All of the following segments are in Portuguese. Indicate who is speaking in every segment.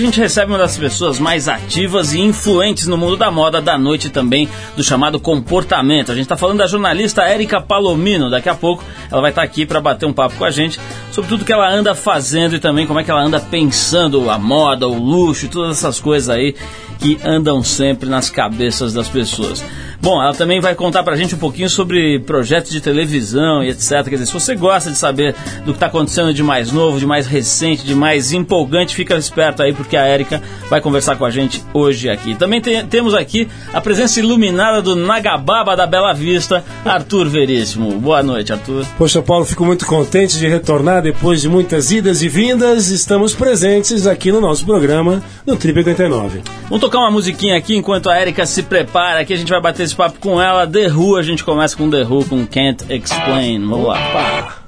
Speaker 1: a gente recebe uma das pessoas mais ativas e influentes no mundo da moda, da noite também, do chamado comportamento. A gente está falando da jornalista Érica Palomino. Daqui a pouco ela vai estar tá aqui para bater um papo com a gente sobre tudo que ela anda fazendo e também como é que ela anda pensando a moda, o luxo, todas essas coisas aí que andam sempre nas cabeças das pessoas. Bom, ela também vai contar pra gente um pouquinho sobre projetos de televisão e etc. Quer dizer, se você gosta de saber do que está acontecendo de mais novo, de mais recente, de mais empolgante, fica esperto aí porque a Érica vai conversar com a gente hoje aqui. Também te temos aqui a presença iluminada do Nagababa da Bela Vista, Arthur Veríssimo. Boa noite, Arthur.
Speaker 2: Poxa, Paulo, fico muito contente de retornar depois de muitas idas e vindas. Estamos presentes aqui no nosso programa, no Trip 89.
Speaker 1: Vamos tocar uma musiquinha aqui enquanto a Érica se prepara. Aqui a gente vai bater esse papo com ela. The Who, a gente começa com The Who, com Can't Explain. Vamos lá. Pá.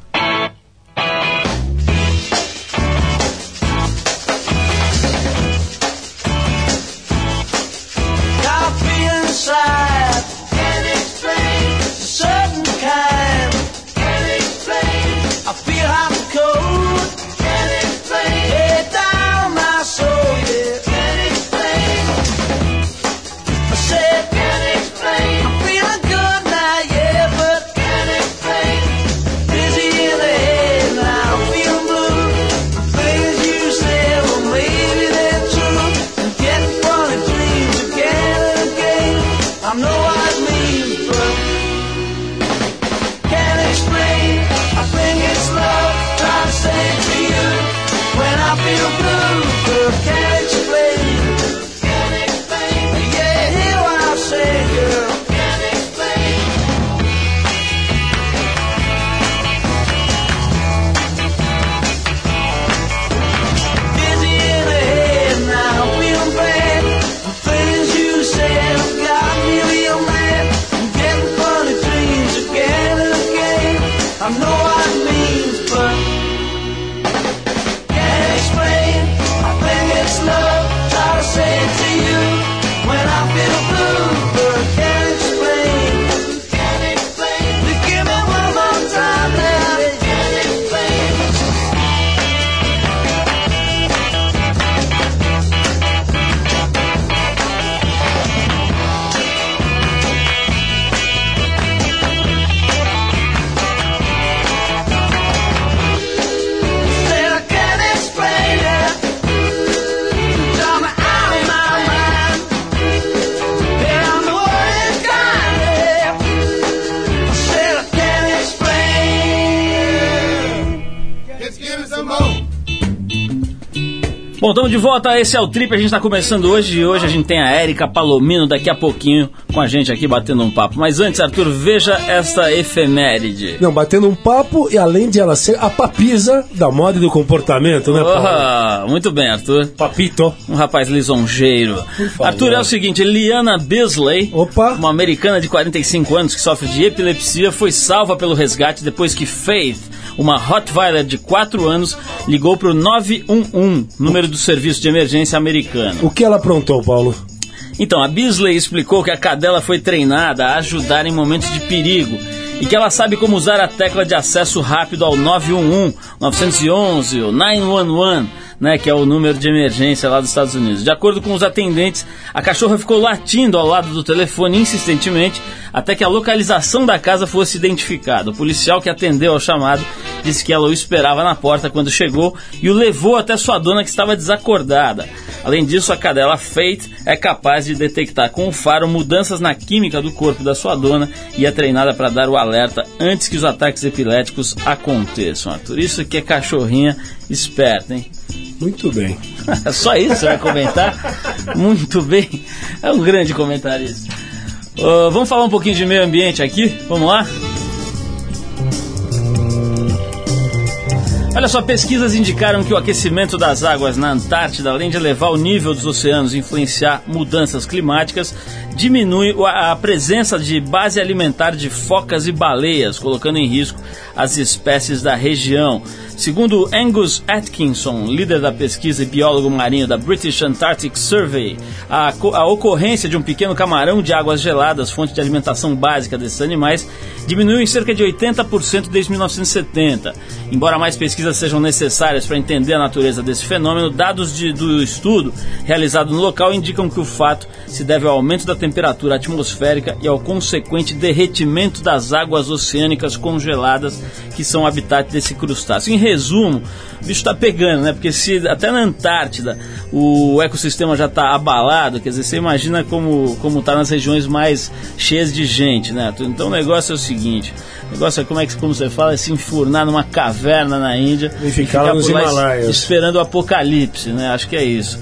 Speaker 1: Bom, volta, esse é o Trip, a gente está começando hoje e hoje a gente tem a Érica Palomino daqui a pouquinho com a gente aqui batendo um papo. Mas antes, Arthur, veja esta efeméride.
Speaker 2: Não, batendo um papo e além de ela ser a papisa da moda e do comportamento, né,
Speaker 1: Paulo? muito bem, Arthur.
Speaker 2: Papito.
Speaker 1: Um rapaz lisonjeiro. Arthur, é o seguinte, Liana Beasley,
Speaker 2: Opa.
Speaker 1: uma americana de 45 anos que sofre de epilepsia, foi salva pelo resgate depois que Faith uma Rottweiler de 4 anos ligou para o 911, número do serviço de emergência americano.
Speaker 2: O que ela aprontou, Paulo?
Speaker 1: Então, a Beasley explicou que a cadela foi treinada a ajudar em momentos de perigo e que ela sabe como usar a tecla de acesso rápido ao 911, 911 ou 911 né, que é o número de emergência lá dos Estados Unidos. De acordo com os atendentes, a cachorra ficou latindo ao lado do telefone insistentemente até que a localização da casa fosse identificada. O policial que atendeu ao chamado disse que ela o esperava na porta quando chegou e o levou até sua dona que estava desacordada. Além disso, a cadela Fate é capaz de detectar com o faro mudanças na química do corpo da sua dona e é treinada para dar o alerta antes que os ataques epiléticos aconteçam. Arthur, isso que é cachorrinha esperta, hein?
Speaker 2: Muito bem.
Speaker 1: Só isso você vai comentar? Muito bem. É um grande comentarista. Uh, vamos falar um pouquinho de meio ambiente aqui? Vamos lá? Olha só, pesquisas indicaram que o aquecimento das águas na Antártida, além de elevar o nível dos oceanos e influenciar mudanças climáticas, diminui a presença de base alimentar de focas e baleias, colocando em risco as espécies da região. Segundo Angus Atkinson, líder da pesquisa e biólogo marinho da British Antarctic Survey, a, a ocorrência de um pequeno camarão de águas geladas, fonte de alimentação básica desses animais, diminuiu em cerca de 80% desde 1970. Embora mais pesquisas sejam necessárias para entender a natureza desse fenômeno, dados de, do estudo realizado no local indicam que o fato se deve ao aumento da temperatura atmosférica e ao consequente derretimento das águas oceânicas congeladas que são habitat desse crustáceo. Em resumo, o bicho está pegando, né? Porque se até na Antártida o ecossistema já está abalado, quer dizer, você imagina como como está nas regiões mais cheias de gente, né? Então o negócio é o seguinte, o negócio é como é que como você fala, é se enfurnar numa caverna na Índia
Speaker 2: e ficar, e ficar nos Himalaias
Speaker 1: esperando o apocalipse, né? Acho que é isso.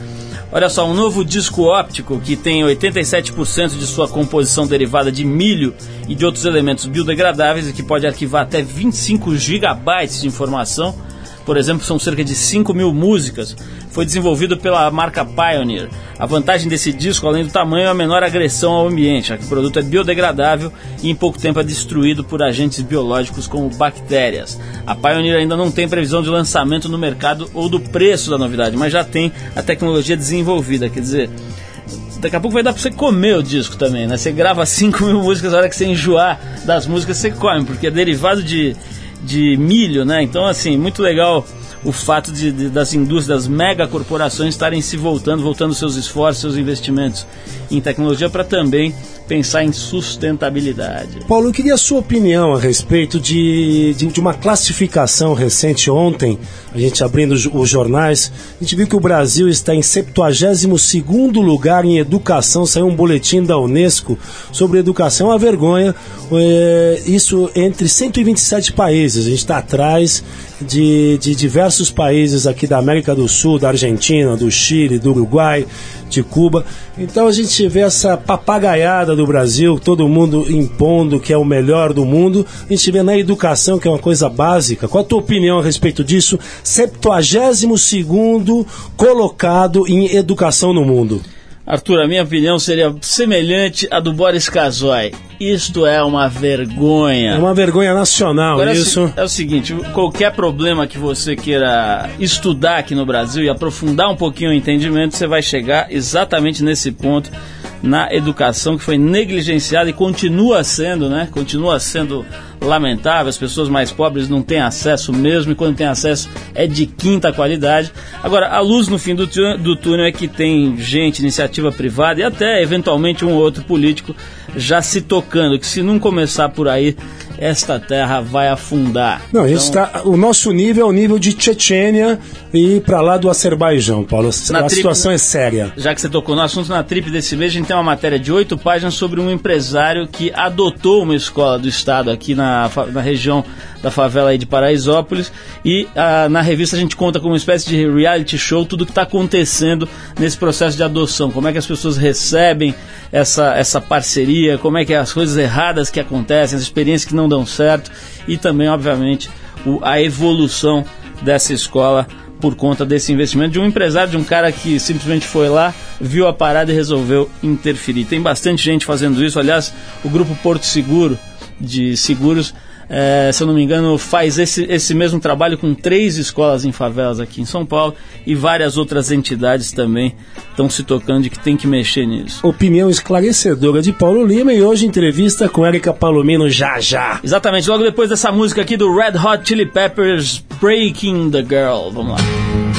Speaker 1: Olha só, um novo disco óptico que tem 87% de sua composição derivada de milho e de outros elementos biodegradáveis e que pode arquivar até 25 gigabytes de informação por exemplo, são cerca de 5 mil músicas, foi desenvolvido pela marca Pioneer. A vantagem desse disco, além do tamanho, é a menor agressão ao ambiente, já que o produto é biodegradável e em pouco tempo é destruído por agentes biológicos como bactérias. A Pioneer ainda não tem previsão de lançamento no mercado ou do preço da novidade, mas já tem a tecnologia desenvolvida, quer dizer, daqui a pouco vai dar pra você comer o disco também, né? Você grava 5 mil músicas, a hora que você enjoar das músicas, você come, porque é derivado de de milho, né? Então, assim, muito legal o fato de, de, das indústrias, das megacorporações estarem se voltando, voltando seus esforços, seus investimentos em tecnologia para também pensar em sustentabilidade.
Speaker 2: Paulo, eu queria a sua opinião a respeito de, de, de uma classificação recente. Ontem, a gente abrindo os jornais, a gente viu que o Brasil está em 72 lugar em educação, saiu um boletim da Unesco sobre educação, uma vergonha, é, isso entre 127 países, a gente está atrás de, de diversos países aqui da América do Sul, da Argentina, do Chile, do Uruguai, de Cuba. Então a gente vê essa papagaiada do Brasil, todo mundo impondo que é o melhor do mundo. A gente vê na educação, que é uma coisa básica. Qual a tua opinião a respeito disso? 72 colocado em educação no mundo.
Speaker 1: Arthur, a minha opinião seria semelhante à do Boris Casoy. Isto é uma vergonha.
Speaker 2: É uma vergonha nacional, Agora isso.
Speaker 1: É o, seguinte, qualquer problema que você queira estudar aqui no Brasil e aprofundar um pouquinho o entendimento, você vai chegar exatamente nesse ponto na educação que foi negligenciada e continua sendo, né? Continua sendo lamentável, as pessoas mais pobres não têm acesso mesmo, e quando tem acesso é de quinta qualidade. Agora, a luz no fim do, do túnel é que tem gente, iniciativa privada e até eventualmente um ou outro político já se tocando, que se não começar por aí, esta terra vai afundar.
Speaker 2: Não, então... está, o nosso nível é o nível de Chechênia e para lá do Azerbaijão, Paulo. a trip, situação é séria.
Speaker 1: Já que você tocou no assunto, na trip desse mês a gente tem uma matéria de oito páginas sobre um empresário que adotou uma escola do estado aqui na, na região da favela aí de Paraisópolis e a, na revista a gente conta como uma espécie de reality show tudo que está acontecendo nesse processo de adoção, como é que as pessoas recebem essa, essa parceria, como é que é as coisas erradas que acontecem, as experiências que não dão certo e também, obviamente, o, a evolução dessa escola por conta desse investimento de um empresário, de um cara que simplesmente foi lá, viu a parada e resolveu interferir. Tem bastante gente fazendo isso. Aliás, o grupo Porto Seguro de seguros é, se eu não me engano, faz esse, esse mesmo trabalho com três escolas em favelas aqui em São Paulo e várias outras entidades também estão se tocando de que tem que mexer nisso.
Speaker 2: Opinião esclarecedora de Paulo Lima e hoje entrevista com Erika Palomino já já.
Speaker 1: Exatamente, logo depois dessa música aqui do Red Hot Chili Peppers Breaking the Girl. Vamos lá.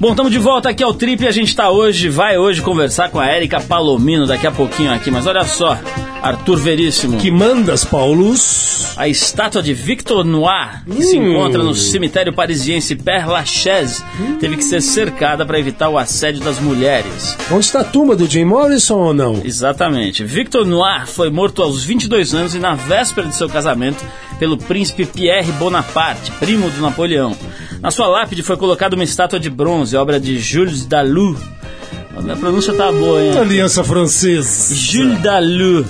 Speaker 1: Bom, estamos de volta aqui ao Trip e a gente está hoje, vai hoje conversar com a Érica Palomino daqui a pouquinho aqui, mas olha só, Arthur Veríssimo.
Speaker 2: Que mandas, Paulus?
Speaker 1: A estátua de Victor Noir, que hum. se encontra no cemitério parisiense Père Lachaise, hum. teve que ser cercada para evitar o assédio das mulheres.
Speaker 2: Onde está a tumba do Jim Morrison ou não?
Speaker 1: Exatamente. Victor Noir foi morto aos 22 anos e na véspera de seu casamento pelo príncipe Pierre Bonaparte, primo do Napoleão. Na sua lápide foi colocada uma estátua de bronze, obra de Jules Dalou. A pronúncia tá boa, hein?
Speaker 2: Aliança Francesa.
Speaker 1: Jules Dalou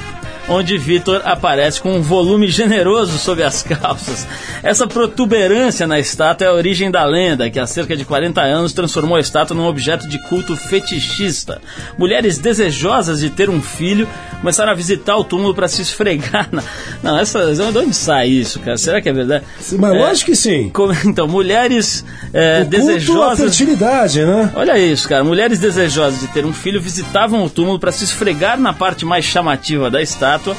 Speaker 1: onde Vitor aparece com um volume generoso sob as calças. Essa protuberância na estátua é a origem da lenda, que há cerca de 40 anos transformou a estátua num objeto de culto fetichista. Mulheres desejosas de ter um filho começaram a visitar o túmulo para se esfregar. Na... Não, essa, de onde sai isso, cara? Será que é verdade?
Speaker 2: Mas é, lógico que sim.
Speaker 1: Então, mulheres é, o desejosas.
Speaker 2: A fertilidade, né?
Speaker 1: Olha isso, cara. Mulheres desejosas de ter um filho visitavam o túmulo para se esfregar na parte mais chamativa da estátua estátua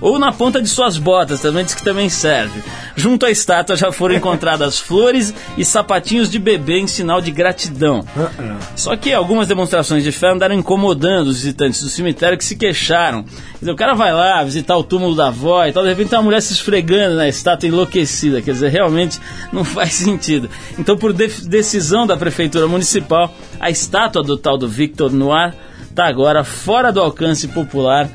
Speaker 1: ou na ponta de suas botas, também diz que também serve. Junto à estátua já foram encontradas flores e sapatinhos de bebê em sinal de gratidão. Uh-uh. Só que algumas demonstrações de fé andaram incomodando os visitantes do cemitério que se queixaram. Dizer, o cara vai lá visitar o túmulo da avó e tal, de repente tem uma mulher se esfregando na estátua enlouquecida. Quer dizer, realmente não faz sentido. Então, por de- decisão da prefeitura municipal, a estátua do tal do Victor Noir está agora fora do alcance popular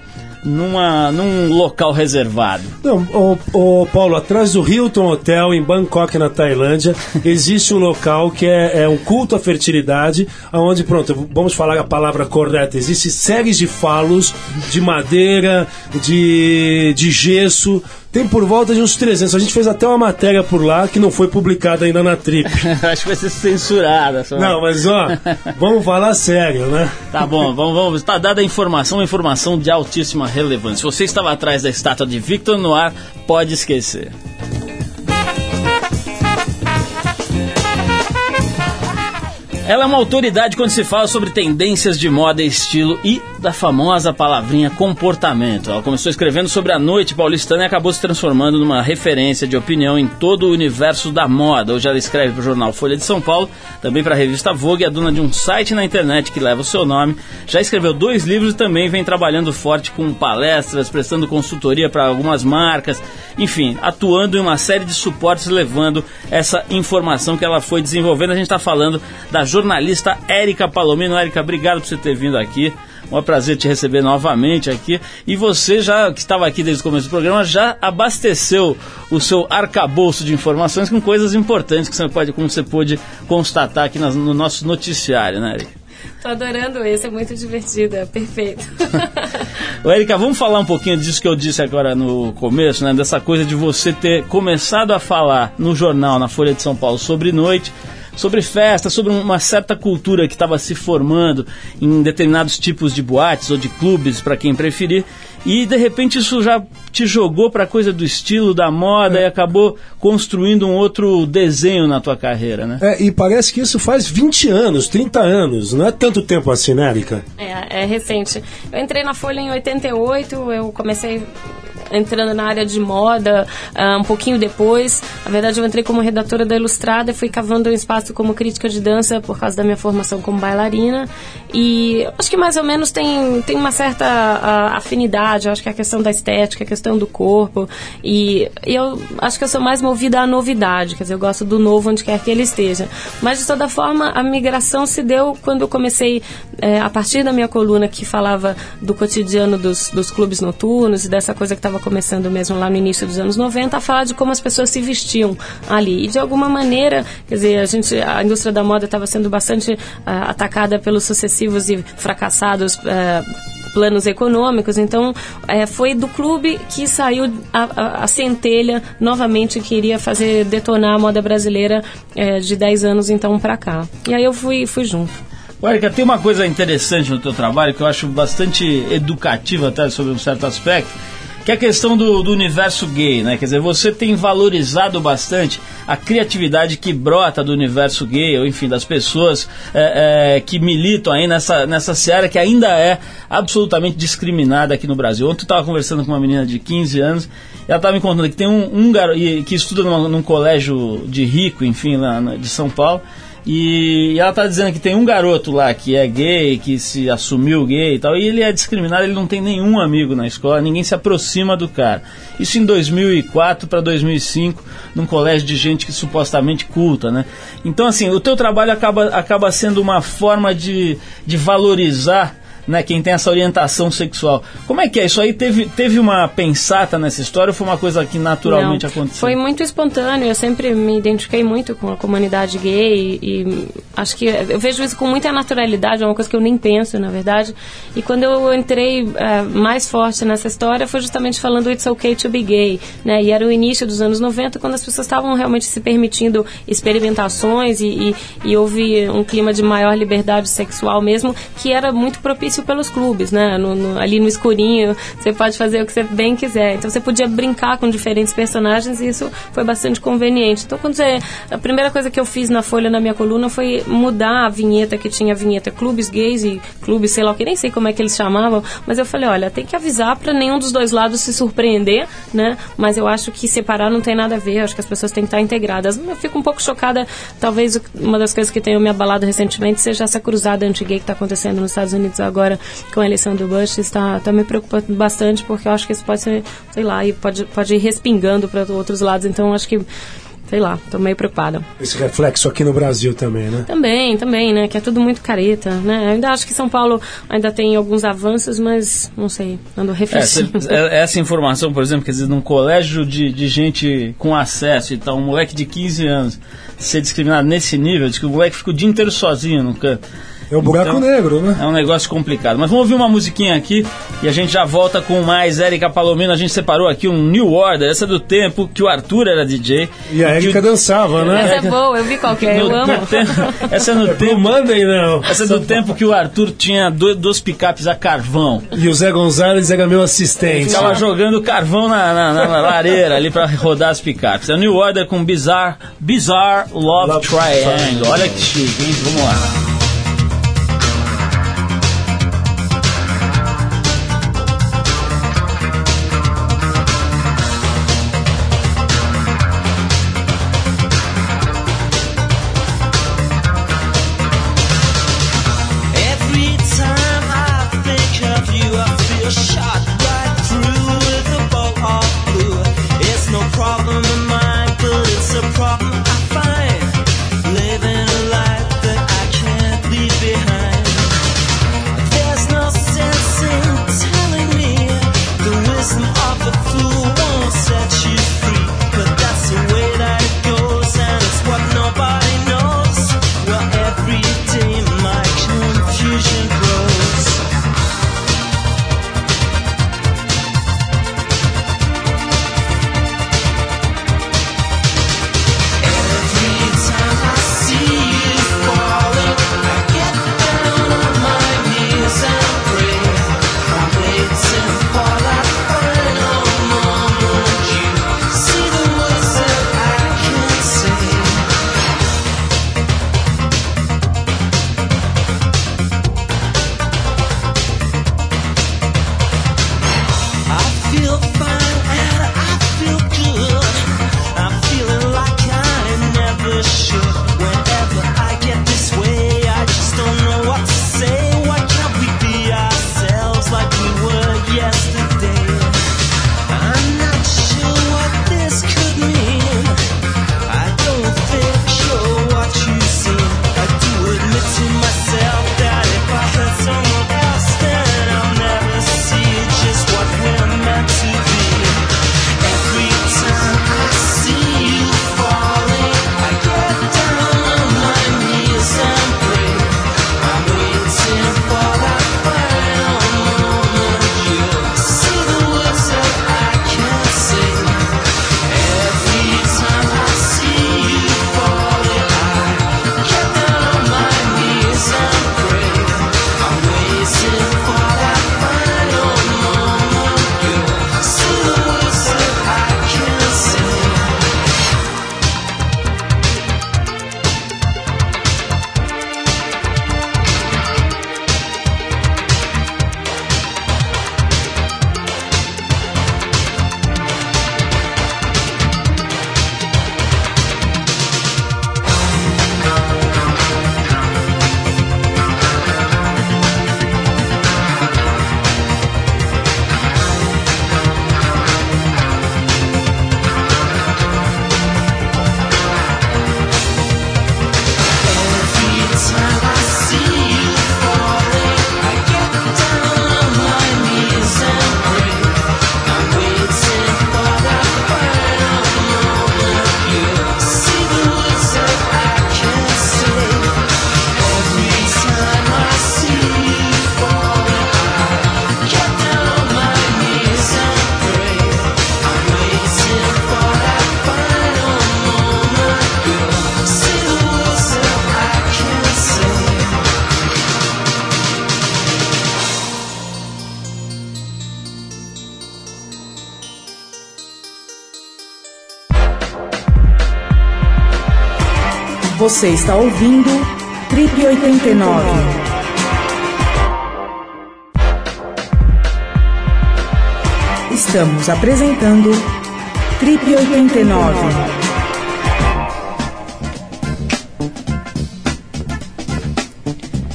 Speaker 1: numa, num local reservado.
Speaker 2: Não, o, o, Paulo, atrás do Hilton Hotel, em Bangkok, na Tailândia, existe um local que é, é um culto à fertilidade, onde, pronto, vamos falar a palavra correta, existe séries de falos de madeira, de, de gesso, tem por volta de uns 300. A gente fez até uma matéria por lá que não foi publicada ainda na Trip.
Speaker 1: Acho que vai ser censurada. Só.
Speaker 2: Não, mas ó, vamos falar sério, né?
Speaker 1: Tá bom, vamos, vamos. Está dada a informação, uma informação de altíssima relevância. Se você estava atrás da estátua de Victor Noir, pode esquecer. Ela é uma autoridade quando se fala sobre tendências de moda e estilo e da famosa palavrinha comportamento. Ela começou escrevendo sobre a noite paulistana e acabou se transformando numa referência de opinião em todo o universo da moda. Hoje ela escreve para o jornal Folha de São Paulo, também para a revista Vogue, é dona de um site na internet que leva o seu nome. Já escreveu dois livros e também vem trabalhando forte com palestras, prestando consultoria para algumas marcas, enfim, atuando em uma série de suportes levando essa informação que ela foi desenvolvendo. A gente está falando da jornalista Érica Palomino. Érica, obrigado por você ter vindo aqui. Um prazer te receber novamente aqui. E você já, que estava aqui desde o começo do programa, já abasteceu o seu arcabouço de informações com coisas importantes que você pode, como você pôde constatar aqui no, no nosso noticiário, né, Erika?
Speaker 3: Tô adorando esse, é muito divertido, é perfeito.
Speaker 1: Ô, Erika, vamos falar um pouquinho disso que eu disse agora no começo, né? Dessa coisa de você ter começado a falar no jornal, na Folha de São Paulo, sobre noite sobre festa, sobre uma certa cultura que estava se formando em determinados tipos de boates ou de clubes, para quem preferir. E de repente isso já te jogou para a coisa do estilo, da moda é. e acabou construindo um outro desenho na tua carreira, né?
Speaker 2: É, e parece que isso faz 20 anos, 30 anos, não é tanto tempo assim, né, Erika?
Speaker 3: É, é recente. Eu entrei na Folha em 88, eu comecei entrando na área de moda uh, um pouquinho depois. Na verdade, eu entrei como redatora da Ilustrada, fui cavando um espaço como crítica de dança por causa da minha formação como bailarina. E acho que mais ou menos tem, tem uma certa uh, afinidade, acho que é a questão da estética, a questão do corpo. E, e eu acho que eu sou mais movida à novidade, quer dizer, eu gosto do novo onde quer que ele esteja. Mas, de toda forma, a migração se deu quando eu comecei, eh, a partir da minha coluna que falava do cotidiano dos, dos clubes noturnos e dessa coisa que estava estava começando mesmo lá no início dos anos 90 a falar de como as pessoas se vestiam ali. E de alguma maneira, quer dizer, a, gente, a indústria da moda estava sendo bastante uh, atacada pelos sucessivos e fracassados. Uh, planos econômicos. Então, é, foi do clube que saiu a, a, a, centelha novamente que iria fazer detonar a moda brasileira é, de 10 anos então para cá. E aí eu fui, fui junto.
Speaker 1: Erika, tem uma coisa interessante no teu trabalho que eu acho bastante educativa até sobre um certo aspecto, que é a questão do, do, universo gay, né? Quer dizer, você tem valorizado bastante a criatividade que brota do universo gay, ou enfim, das pessoas é, é, que militam aí nessa, nessa seara que ainda é absolutamente discriminada aqui no Brasil. Ontem eu estava conversando com uma menina de 15 anos e ela estava me contando que tem um, um garoto que estuda numa, num colégio de rico, enfim, lá de São Paulo, E ela tá dizendo que tem um garoto lá que é gay, que se assumiu gay e tal, e ele é discriminado, ele não tem nenhum amigo na escola, ninguém se aproxima do cara. Isso em 2004 para 2005, num colégio de gente que supostamente culta, né? Então, assim, o teu trabalho acaba, acaba sendo uma forma de, de valorizar né, quem tem essa orientação sexual. Como é que é? Isso aí teve, teve uma pensata nessa história ou foi uma coisa que naturalmente
Speaker 3: Não,
Speaker 1: aconteceu?
Speaker 3: Foi muito espontâneo, eu sempre me identifiquei muito com a comunidade gay e, e acho que eu vejo isso com muita naturalidade, é uma coisa que eu nem penso, na verdade. E quando eu entrei é, mais forte nessa história foi justamente falando It's okay to be gay, né? E era o início dos anos 90, quando as pessoas estavam realmente se permitindo experimentações e, e, e houve um clima de maior liberdade sexual mesmo, que era muito propício pelos clubes, né? No, no, ali no escurinho, você pode fazer o que você bem quiser. Então você podia brincar com diferentes personagens e isso foi bastante conveniente. Então quando você, a primeira coisa que eu fiz na Folha, na minha coluna, foi mudar a vinheta que tinha a vinheta clubes gays e clubes, sei lá que, nem sei como é que eles chamavam, mas eu falei, olha, tem que avisar para nenhum dos dois lados se surpreender, né? Mas eu acho que separar não tem nada a ver, acho que as pessoas têm que estar integradas. Eu fico um pouco chocada, talvez uma das coisas que tenha me abalado recentemente seja essa cruzada anti-gay que está acontecendo nos Estados Unidos agora com a eleição do Bush está, está me preocupando bastante porque eu acho que isso pode ser, sei lá, e pode, pode ir respingando para outros lados. Então acho que sei lá, tô meio preocupada.
Speaker 2: Esse reflexo aqui no Brasil também, né?
Speaker 3: Também, também, né? Que é tudo muito careta, né? Eu ainda acho que São Paulo ainda tem alguns avanços, mas não sei, ando refletindo.
Speaker 1: Essa, essa informação, por exemplo, quer dizer, num colégio de, de gente com acesso e tal, um moleque de 15 anos ser discriminado nesse nível, de que o moleque fica o dia inteiro sozinho no canto.
Speaker 2: É o buraco então, negro, né?
Speaker 1: É um negócio complicado. Mas vamos ouvir uma musiquinha aqui e a gente já volta com mais Érica Palomino. A gente separou aqui um New Order, essa é do tempo que o Arthur era DJ.
Speaker 2: E a Érica
Speaker 1: o...
Speaker 2: dançava, né?
Speaker 3: Essa é boa, eu vi qualquer, eu amo.
Speaker 1: Tempo, essa é no
Speaker 2: é
Speaker 1: tempo.
Speaker 2: Mandem, não.
Speaker 1: Essa é do tempo que o Arthur tinha dois, dois picapes a carvão.
Speaker 2: E o Zé Gonzalez era meu assistente.
Speaker 1: Ficava jogando carvão na, na, na, na lareira ali pra rodar as picapes. É o New Order com Bizarre, Bizarre Love, Love Triangle. Olha que chique, hein? Vamos lá.
Speaker 4: Você está ouvindo Trip 89. Estamos apresentando Trip 89.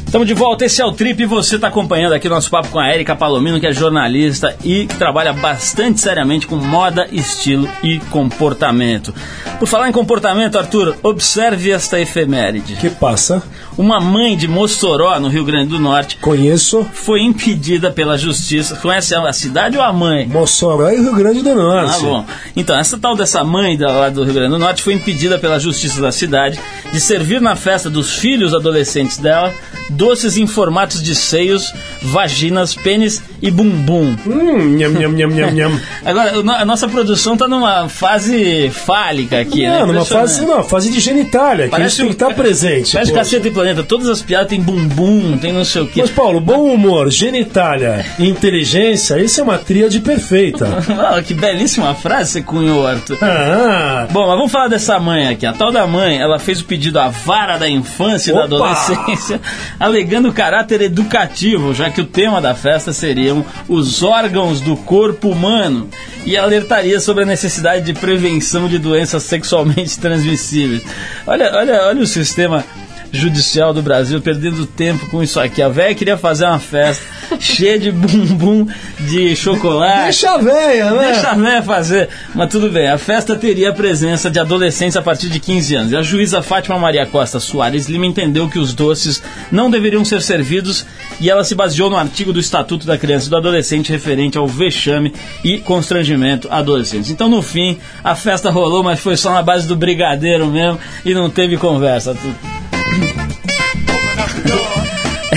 Speaker 1: Estamos de volta, esse é o Trip e você está acompanhando aqui nosso papo com a Erika Palomino, que é jornalista e trabalha bastante seriamente com moda, estilo e comportamento. Por falar em comportamento, Arthur, observe esta efeméride.
Speaker 2: Que passa?
Speaker 1: Uma mãe de Mossoró, no Rio Grande do Norte,
Speaker 2: Conheço
Speaker 1: foi impedida pela justiça. Conhece a cidade ou a mãe?
Speaker 2: Mossoró e Rio Grande do Norte.
Speaker 1: Ah, bom. Então, essa tal dessa mãe da, lá do Rio Grande do Norte foi impedida pela justiça da cidade de servir na festa dos filhos adolescentes dela doces em formatos de seios, vaginas, pênis e bumbum.
Speaker 2: Hum, nham, nham, nham, nham, nham.
Speaker 1: Agora, o a nossa produção tá numa fase fálica aqui, né?
Speaker 2: Não, numa
Speaker 1: Impressionante.
Speaker 2: fase, não, fase de genitália, que
Speaker 1: Parece
Speaker 2: isso tem que estar presente.
Speaker 1: Parece
Speaker 2: poxa.
Speaker 1: Caceta e Planeta, todas as piadas tem bumbum, tem não sei o quê.
Speaker 2: Mas, Paulo, bom humor, genitália e inteligência, isso é uma tríade perfeita.
Speaker 1: Ah, que belíssima frase você cunhou, Arthur.
Speaker 2: Ah,
Speaker 1: Bom, mas vamos falar dessa mãe aqui. A tal da mãe, ela fez o pedido à vara da infância e da adolescência, alegando caráter educativo, já que o tema da festa seriam os órgãos do corpo humano e alertaria sobre a necessidade de prevenção de doenças sexualmente transmissíveis. Olha, olha, olha o sistema judicial do Brasil perdendo tempo com isso aqui. A véia queria fazer uma festa cheia de bumbum de chocolate.
Speaker 2: deixa a véia, né?
Speaker 1: Deixa a véia fazer. Mas tudo bem, a festa teria a presença de adolescentes a partir de 15 anos. E a juíza Fátima Maria Costa Soares Lima entendeu que os doces não deveriam ser servidos e ela se baseou no artigo do Estatuto da Criança e do Adolescente referente ao vexame e constrangimento a adolescentes. Então, no fim, a festa rolou, mas foi só na base do brigadeiro mesmo e não teve conversa.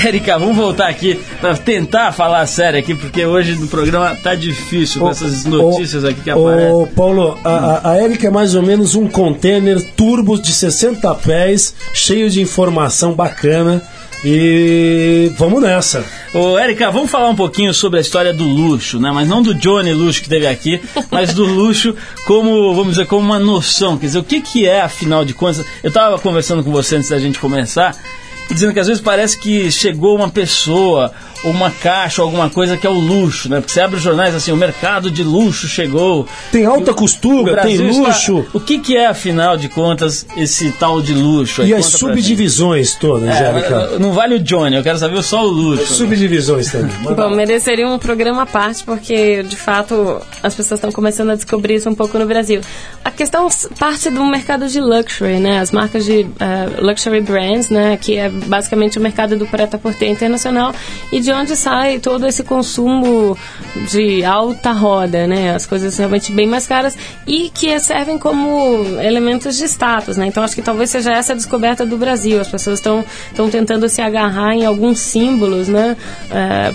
Speaker 1: Érica, vamos voltar aqui para tentar falar sério aqui, porque hoje no programa tá difícil com essas notícias aqui que aparecem.
Speaker 2: Ô, Paulo, a, a, a Erika é mais ou menos um container turbo de 60 pés, cheio de informação bacana. E vamos nessa.
Speaker 1: Ô, Érica, vamos falar um pouquinho sobre a história do luxo, né? Mas não do Johnny Luxo que teve aqui, mas do luxo como, vamos dizer, como uma noção. Quer dizer, o que, que é, afinal de contas? Eu estava conversando com você antes da gente começar, dizendo que às vezes parece que chegou uma pessoa, ou uma caixa, ou alguma coisa que é o luxo, né? Porque você abre os jornais assim, o mercado de luxo chegou.
Speaker 2: Tem alta
Speaker 1: O
Speaker 2: costura, tem
Speaker 1: Brasil está-
Speaker 2: luxo.
Speaker 1: O que, que é, afinal de contas, esse tal de luxo? aí?
Speaker 2: E as subdivisões todas,
Speaker 1: É,
Speaker 2: Érica.
Speaker 1: não vale o Johnny, eu quero saber só o luxo.
Speaker 2: Subdivisões também.
Speaker 3: Bom, mereceria um programa à parte, porque de fato as pessoas estão começando a descobrir isso um pouco no Brasil. A questão parte do mercado de luxury, né? As marcas de eh, luxury brands, né? Que é basicamente o mercado do preta-porter internacional e de onde sai todo esse consumo de alta roda, né? As coisas realmente bem mais caras e que servem como elementos de status, né? Então acho que talvez seja essa a descoberta do Brasil. As pessoas estão tentando se agarrar em alguns símbolos, né?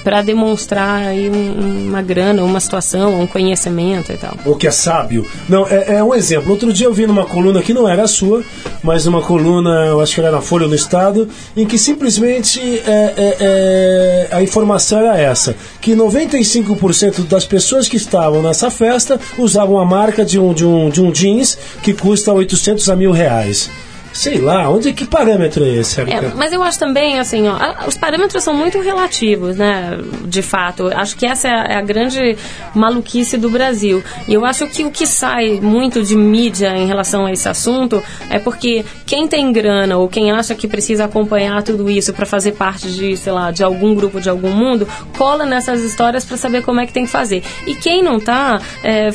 Speaker 3: para demonstrar aí um- uma grana, uma situação, um conhecimento e tal.
Speaker 2: O que é sábio. Não, é, é um exemplo. Outro dia eu vi numa coluna que não era sua, mas numa coluna, eu acho que era na Folha do Estado, em que simplesmente é, é, é, a informação era essa: que 95% das pessoas que estavam nessa festa usavam a marca de um, de um, de um jeans que custa 800 a mil reais. Sei lá, onde que parâmetro é esse,
Speaker 3: É, mas eu acho também, assim, ó, os parâmetros são muito relativos, né? De fato. Acho que essa é a, é a grande maluquice do Brasil. E eu acho que o que sai muito de mídia em relação a esse assunto é porque quem tem grana ou quem acha que precisa acompanhar tudo isso para fazer parte de, sei lá, de algum grupo, de algum mundo, cola nessas histórias para saber como é que tem que fazer. E quem não tá, é,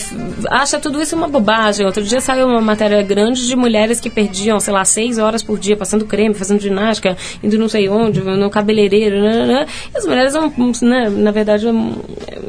Speaker 3: acha tudo isso uma bobagem. Outro dia saiu uma matéria grande de mulheres que perdiam, sei lá, seis horas por dia passando creme, fazendo ginástica, indo não sei onde, no cabeleireiro, né, né. E as mulheres, né, na verdade, é um,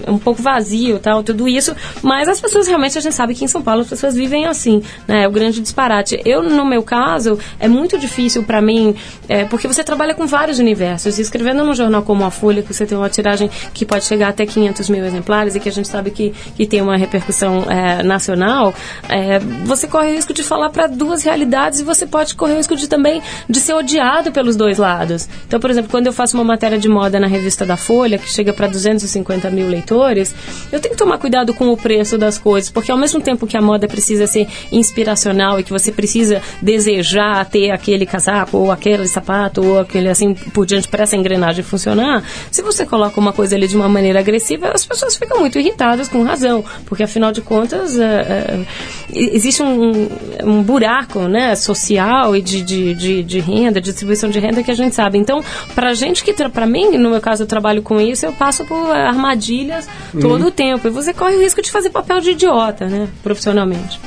Speaker 3: um pouco vazio, tal, tudo isso. Mas as pessoas realmente, a gente sabe que em São Paulo as pessoas vivem assim, né? É o grande disparate. Eu, no meu caso, é muito difícil para mim, é, porque você trabalha com vários universos. E escrevendo num jornal como a Folha, que você tem uma tiragem que pode chegar até 500 mil exemplares e que a gente sabe que, que tem uma repercussão é, nacional, é, você corre o risco de falar para duas realidades e você pode pode correr o risco de também de ser odiado pelos dois lados. Então, por exemplo, quando eu faço uma matéria de moda na revista da Folha, que chega para 250 mil leitores, eu tenho que tomar cuidado com o preço das coisas, porque ao mesmo tempo que a moda precisa ser inspiracional e que você precisa desejar ter aquele casaco ou aquele sapato ou aquele assim por diante para essa engrenagem funcionar, se você coloca uma coisa ali de uma maneira agressiva, as pessoas ficam muito irritadas com razão, porque afinal de contas é, é, existe um, um buraco né, social e de, de, de, de renda, distribuição de renda que a gente sabe. Então, para gente que, para mim, no meu caso, eu trabalho com isso, eu passo por armadilhas uhum. todo o tempo. E você corre o risco de fazer papel de idiota, né, profissionalmente.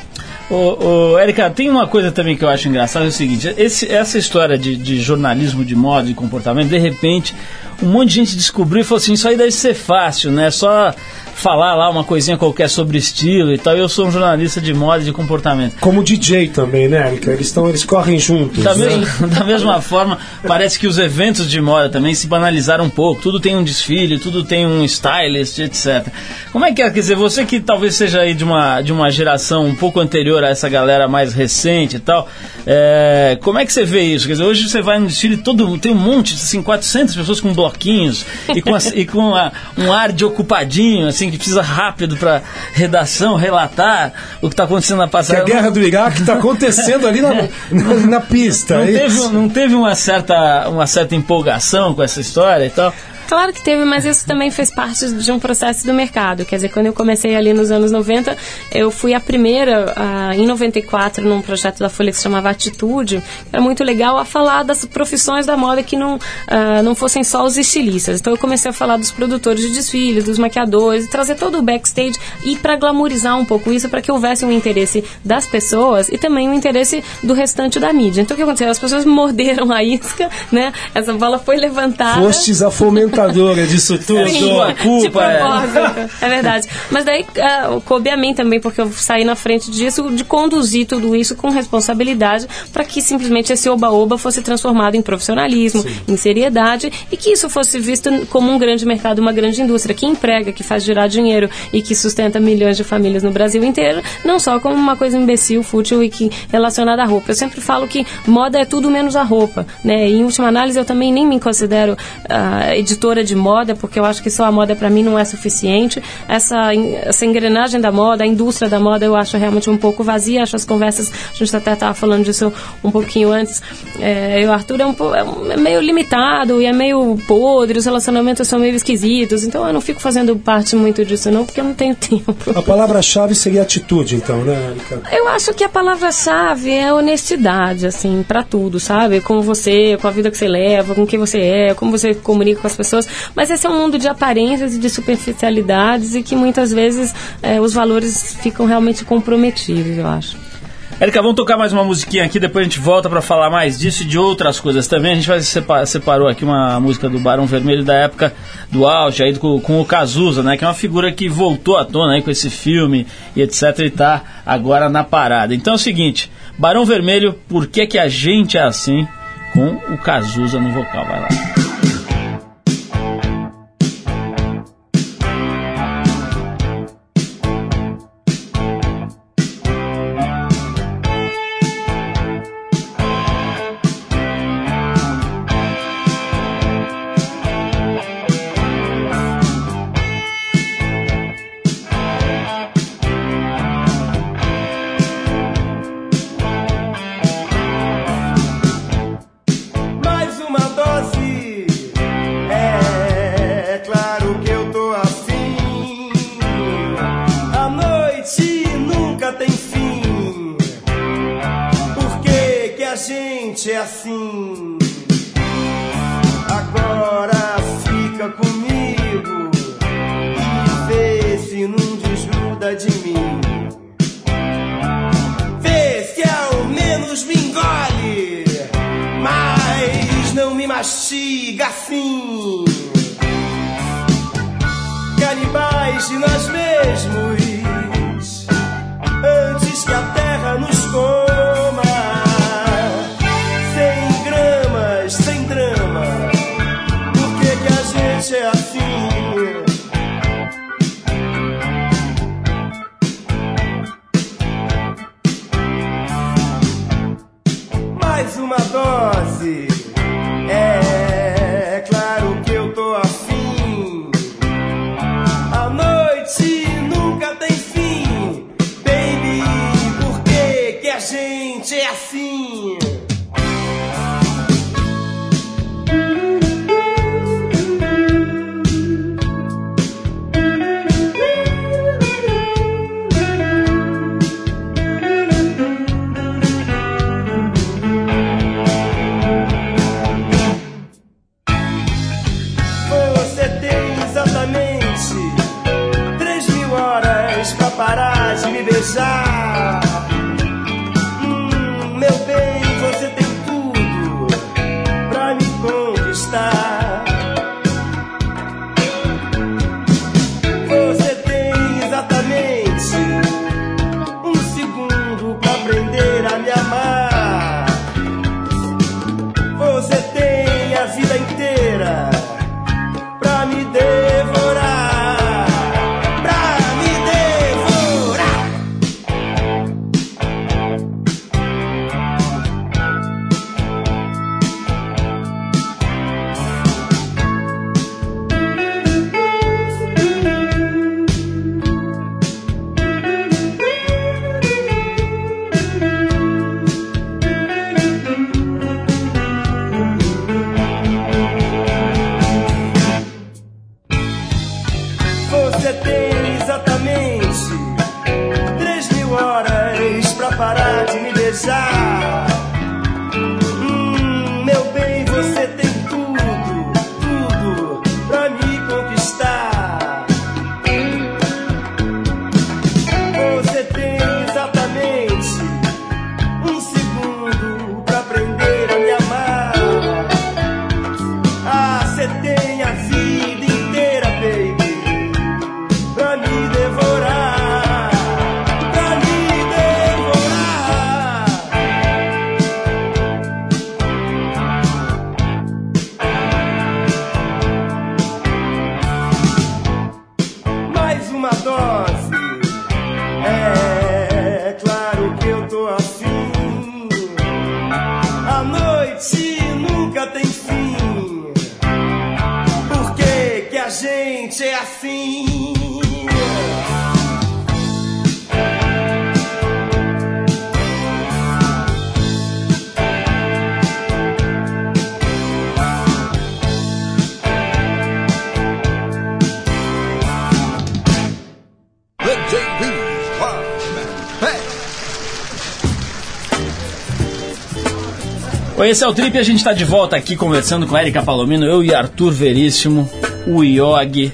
Speaker 1: Ô, ô, Erika, tem uma coisa também que eu acho engraçada, é o seguinte, esse, essa história de, de jornalismo de moda e comportamento, de repente, um monte de gente descobriu e falou assim, isso aí deve ser fácil, né? Só falar lá uma coisinha qualquer sobre estilo e tal. Eu sou um jornalista de moda e de comportamento.
Speaker 2: Como DJ também, né, Erika? Eles, tão, eles correm juntos.
Speaker 1: Da, né? mesma, da mesma forma, parece que os eventos de moda também se banalizaram um pouco. Tudo tem um desfile, tudo tem um stylist, etc. Como é que é? Quer dizer, você que talvez seja aí de uma, de uma geração um pouco anterior a essa galera mais recente e tal, é, como é que você vê isso? Quer dizer, hoje você vai no desfile, todo, tem um monte, assim, 400 pessoas com bloquinhos e com, a, e com a, um ar de ocupadinho, assim, que precisa rápido para redação relatar o que está acontecendo na passagem.
Speaker 2: Que a guerra do Iraque está acontecendo ali na, na, na pista.
Speaker 1: Não, é teve, não teve uma certa, uma certa empolgação com essa história e tal?
Speaker 3: Claro que teve, mas isso também fez parte de um processo do mercado. Quer dizer, quando eu comecei ali nos anos 90, eu fui a primeira, uh, em 94, num projeto da Folha que se chamava Atitude. Era muito legal a falar das profissões da moda que não, uh, não fossem só os estilistas. Então eu comecei a falar dos produtores de desfile, dos maquiadores, trazer todo o backstage e para glamorizar um pouco isso, para que houvesse um interesse das pessoas e também um interesse do restante da mídia. Então o que aconteceu? As pessoas morderam a isca, né? Essa bola foi levantada.
Speaker 2: Fostes a fomentar contadora disso tudo. Sim, culpa,
Speaker 3: é. é verdade. Mas daí uh, coube a mim também, porque eu saí na frente disso, de conduzir tudo isso com responsabilidade para que simplesmente esse oba-oba fosse transformado em profissionalismo, Sim. em seriedade e que isso fosse visto como um grande mercado, uma grande indústria que emprega, que faz girar dinheiro e que sustenta milhões de famílias no Brasil inteiro, não só como uma coisa imbecil, fútil e que relacionada à roupa. Eu sempre falo que moda é tudo menos a roupa, né? E, em última análise, eu também nem me considero uh, editor de moda, porque eu acho que só a moda para mim não é suficiente. Essa, essa engrenagem da moda, a indústria da moda, eu acho realmente um pouco vazia. Acho as conversas, a gente até estava falando disso um pouquinho antes. É, eu, Arthur, é, um, é, é meio limitado e é meio podre, os relacionamentos são meio esquisitos. Então eu não fico fazendo parte muito disso, não, porque eu não tenho tempo.
Speaker 2: A palavra-chave seria atitude, então, né, Erika?
Speaker 3: Eu acho que a palavra-chave é honestidade, assim, para tudo, sabe? Com você, com a vida que você leva, com quem você é, como você comunica com as pessoas pessoas. Mas esse é um mundo de aparências e de superficialidades e que muitas vezes é, os valores ficam realmente comprometidos, eu acho.
Speaker 1: Érica, vamos tocar mais uma musiquinha aqui, depois a gente volta para falar mais disso e de outras coisas também. A gente separou aqui uma música do Barão Vermelho da época do auge, aí com, com, o Cazuza, né? Que é uma figura que voltou à tona aí com esse filme e etc. e tá agora na parada. Então é o seguinte, Barão Vermelho, por que que a gente é assim? Com o Cazuza no vocal, vai lá. Esse é o Trip e a gente tá de volta aqui conversando com a Erika Palomino, eu e Arthur Veríssimo, o Yogi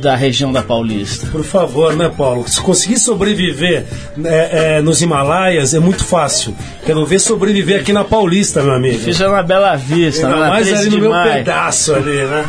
Speaker 1: da região da Paulista.
Speaker 2: Por favor, né, Paulo? Se conseguir sobreviver é, é, nos Himalaias é muito fácil. Quero ver sobreviver aqui na Paulista, meu amigo.
Speaker 1: Fica na Bela Vista,
Speaker 2: Ainda
Speaker 1: na
Speaker 2: mais
Speaker 1: 13
Speaker 2: ali no meu
Speaker 1: maio.
Speaker 2: pedaço ali, né?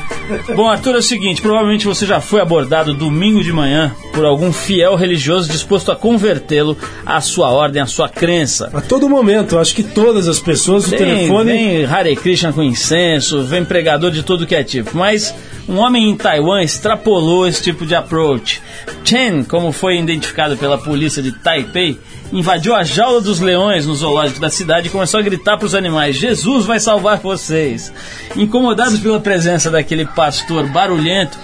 Speaker 1: Bom, Arthur, é o seguinte, provavelmente você já foi abordado domingo de manhã por algum fiel religioso disposto a convertê-lo à sua ordem, à sua crença.
Speaker 2: A todo momento, acho que todas as pessoas, o
Speaker 1: Tem,
Speaker 2: telefone.
Speaker 1: vem Hare Krishna com incenso, vem pregador de todo que é tipo. Mas um homem em Taiwan extrapolou esse tipo de approach. Chen, como foi identificado pela polícia de Taipei, invadiu a jaula dos leões no zoológico da cidade e começou a gritar para os animais: Jesus vai salvar vocês. Incomodados pela presença daquele pastor barulhento,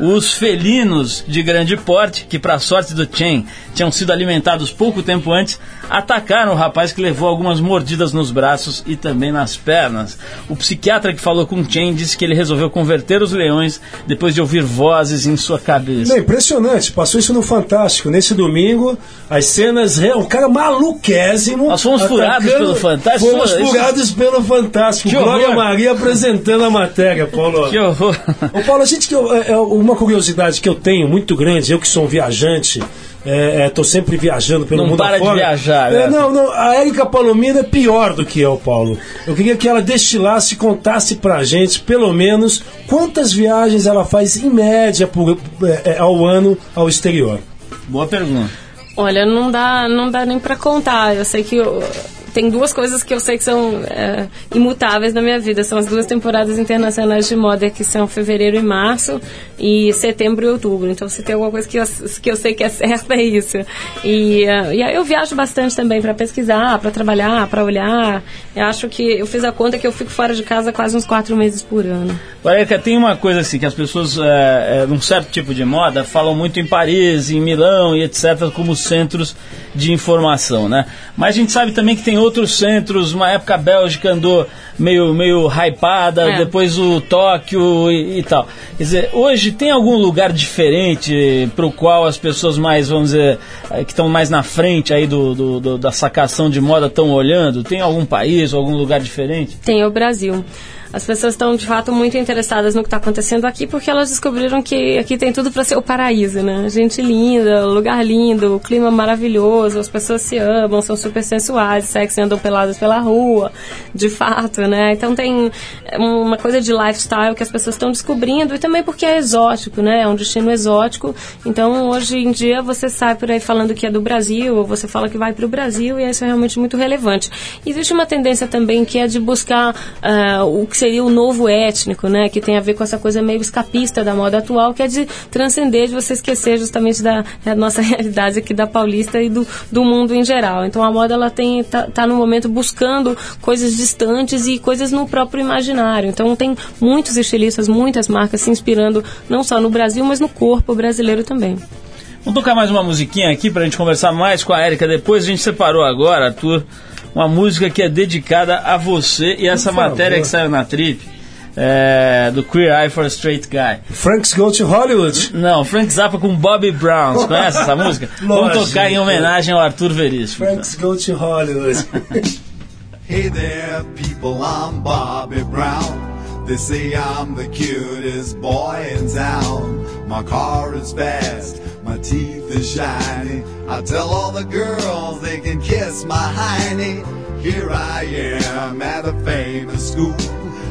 Speaker 1: os felinos de grande porte, que para sorte do Chen tinham sido alimentados pouco tempo antes, atacaram o rapaz que levou algumas mordidas nos braços e também nas pernas. O psiquiatra que falou com Chen disse que ele resolveu converter os leões depois de ouvir vozes em sua cabeça.
Speaker 2: Impressionante, passou isso no Fantástico. Nesse domingo, as cenas. Um cara maluquésimo.
Speaker 1: Nós fomos furados pelo Fantástico?
Speaker 2: Fomos
Speaker 1: Isso-
Speaker 2: furados pelo Fantástico.
Speaker 1: Que
Speaker 2: Glória
Speaker 1: horror.
Speaker 2: Maria apresentando a matéria, Paulo.
Speaker 1: Que horror!
Speaker 2: Ô Paulo, a gente que eu- é, é uma curiosidade que eu tenho muito grande, eu que sou um viajante, estou sempre viajando pelo
Speaker 1: Não
Speaker 2: mundo
Speaker 1: para de viajar,
Speaker 2: É,
Speaker 1: né?
Speaker 2: não, não, a Érica Palomino é pior do que eu, Paulo. Eu queria que ela destilasse, contasse pra gente, pelo menos, quantas viagens ela faz em média por, é, é, ao ano ao exterior.
Speaker 1: Boa pergunta.
Speaker 3: Olha, não dá, não dá nem pra contar. Eu sei que eu tem duas coisas que eu sei que são é, imutáveis na minha vida. São as duas temporadas internacionais de moda, que são fevereiro e março, e setembro e outubro. Então, se tem alguma coisa que eu, que eu sei que é certa, é isso. E, uh, e eu viajo bastante também para pesquisar, para trabalhar, para olhar. Eu acho que eu fiz a conta que eu fico fora de casa quase uns quatro meses por ano.
Speaker 1: Érica, tem uma coisa assim, que as pessoas, é, é, num certo tipo de moda, falam muito em Paris, em Milão e etc., como centros de informação, né? Mas a gente sabe também que tem outros centros, uma época a Bélgica andou meio, meio hypada, é. depois o Tóquio e, e, tal. Quer dizer, hoje tem algum lugar diferente para o qual as pessoas mais, vamos dizer, eh, que estão mais na frente aí do, do, do da sacação de moda estão olhando? Tem algum país, algum lugar diferente?
Speaker 3: Tem o Brasil as pessoas estão de fato muito interessadas no que está acontecendo aqui porque elas descobriram que aqui tem tudo para ser o paraíso, né? Gente linda, lugar lindo, clima maravilhoso, as pessoas se amam, são super sensuais, sexy, andam peladas pela rua, de fato, né? Então tem uma coisa de lifestyle que as pessoas estão descobrindo e também porque é exótico, né? É um destino exótico. Então hoje em dia você sai por aí falando que é do Brasil, ou você fala que vai para o Brasil e isso é realmente muito relevante. Existe uma tendência também que é de buscar uh, o que seria o novo étnico, né? Que tem a ver com essa coisa meio escapista da moda atual, que é de transcender, de você esquecer justamente da, da nossa realidade aqui da paulista e do, do mundo em geral. Então a moda ela tem tá, tá no momento buscando coisas distantes e coisas no próprio imaginário. Então tem muitos estilistas, muitas marcas se inspirando não só no Brasil, mas no corpo brasileiro também.
Speaker 1: Vamos tocar mais uma musiquinha aqui para a gente conversar mais com a Érica depois. A gente separou agora, Arthur, uma música que é dedicada a você e essa matéria que saiu na Trip. É, do Queer Eye for a Straight Guy.
Speaker 2: Frank's Go to Hollywood.
Speaker 1: Não, Frank Zappa com Bobby Brown. Você conhece essa música? Vamos tocar em homenagem ao Arthur Veríssimo.
Speaker 2: Frank's Go to Hollywood.
Speaker 5: hey there, people, I'm Bobby Brown. They say I'm the cutest boy in town. My car is fast. My teeth is shiny. I tell all the girls they can kiss my hiney. Here I am at a famous school.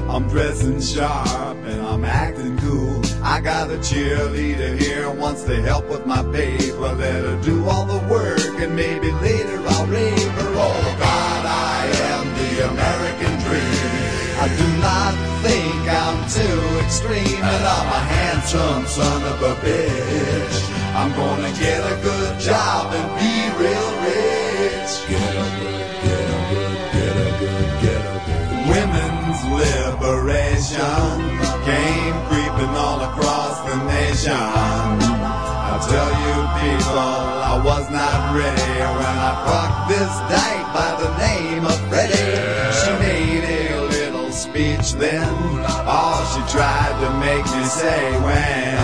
Speaker 5: I'm dressing sharp and I'm acting cool. I got a cheerleader here wants to help with my paper. Let her do all the work and maybe later I'll rave her. Oh God, I am the American dream. I do not think I'm too extreme and I'm a handsome son of a bitch. I'm gonna get a good job and be real rich. Get a good, get a good, get a good, get a good. Women's liberation came creeping all across the nation. I tell you people, I was not ready when I fucked this dyke by the name of Freddie. Speech then. All she tried to make me say when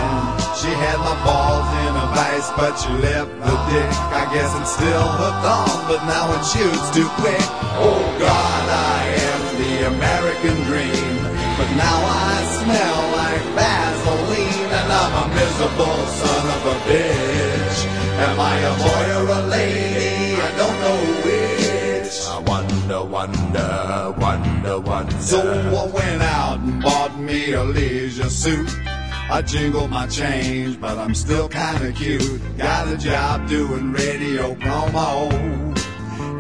Speaker 5: she had my balls in a vice, but she left the dick. I guess it's still hooked on, but now it shoots too quick. Oh God, I am the American dream. But now I smell like Vaseline, and I'm a miserable son of a bitch. Am I a boy or a lady? I don't know which. Wonder, wonder, wonder, wonder. So I went out and bought me a leisure suit. I jingle my change, but I'm still kinda cute. Got a job doing radio promo.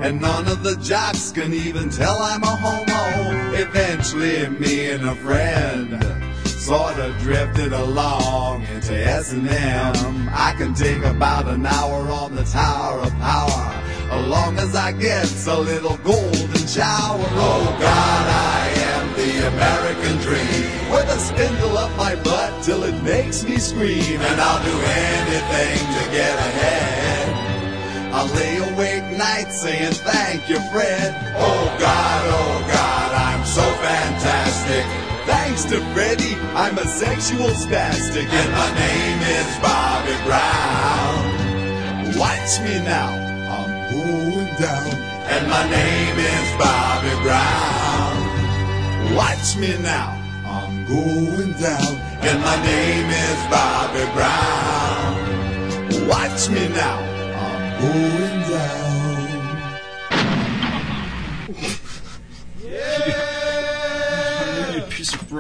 Speaker 5: And none of the jocks can even tell I'm a homo. Eventually, me and a friend sorta drifted along into S&M. I can take about an hour on the Tower of Power, as long as I get a little golden shower. Oh God, I am the American dream. With a spindle up my butt till it makes me scream, and I'll do anything to get ahead. I lay awake nights saying thank you, Fred. Oh God, oh God, I'm so fantastic. Thanks to Freddy, I'm a sexual spastic, and my name is Bobby Brown. Watch me now, I'm going down, and my name is Bobby Brown. Watch me now, I'm going down, and my name is Bobby Brown. Watch me now, I'm going down.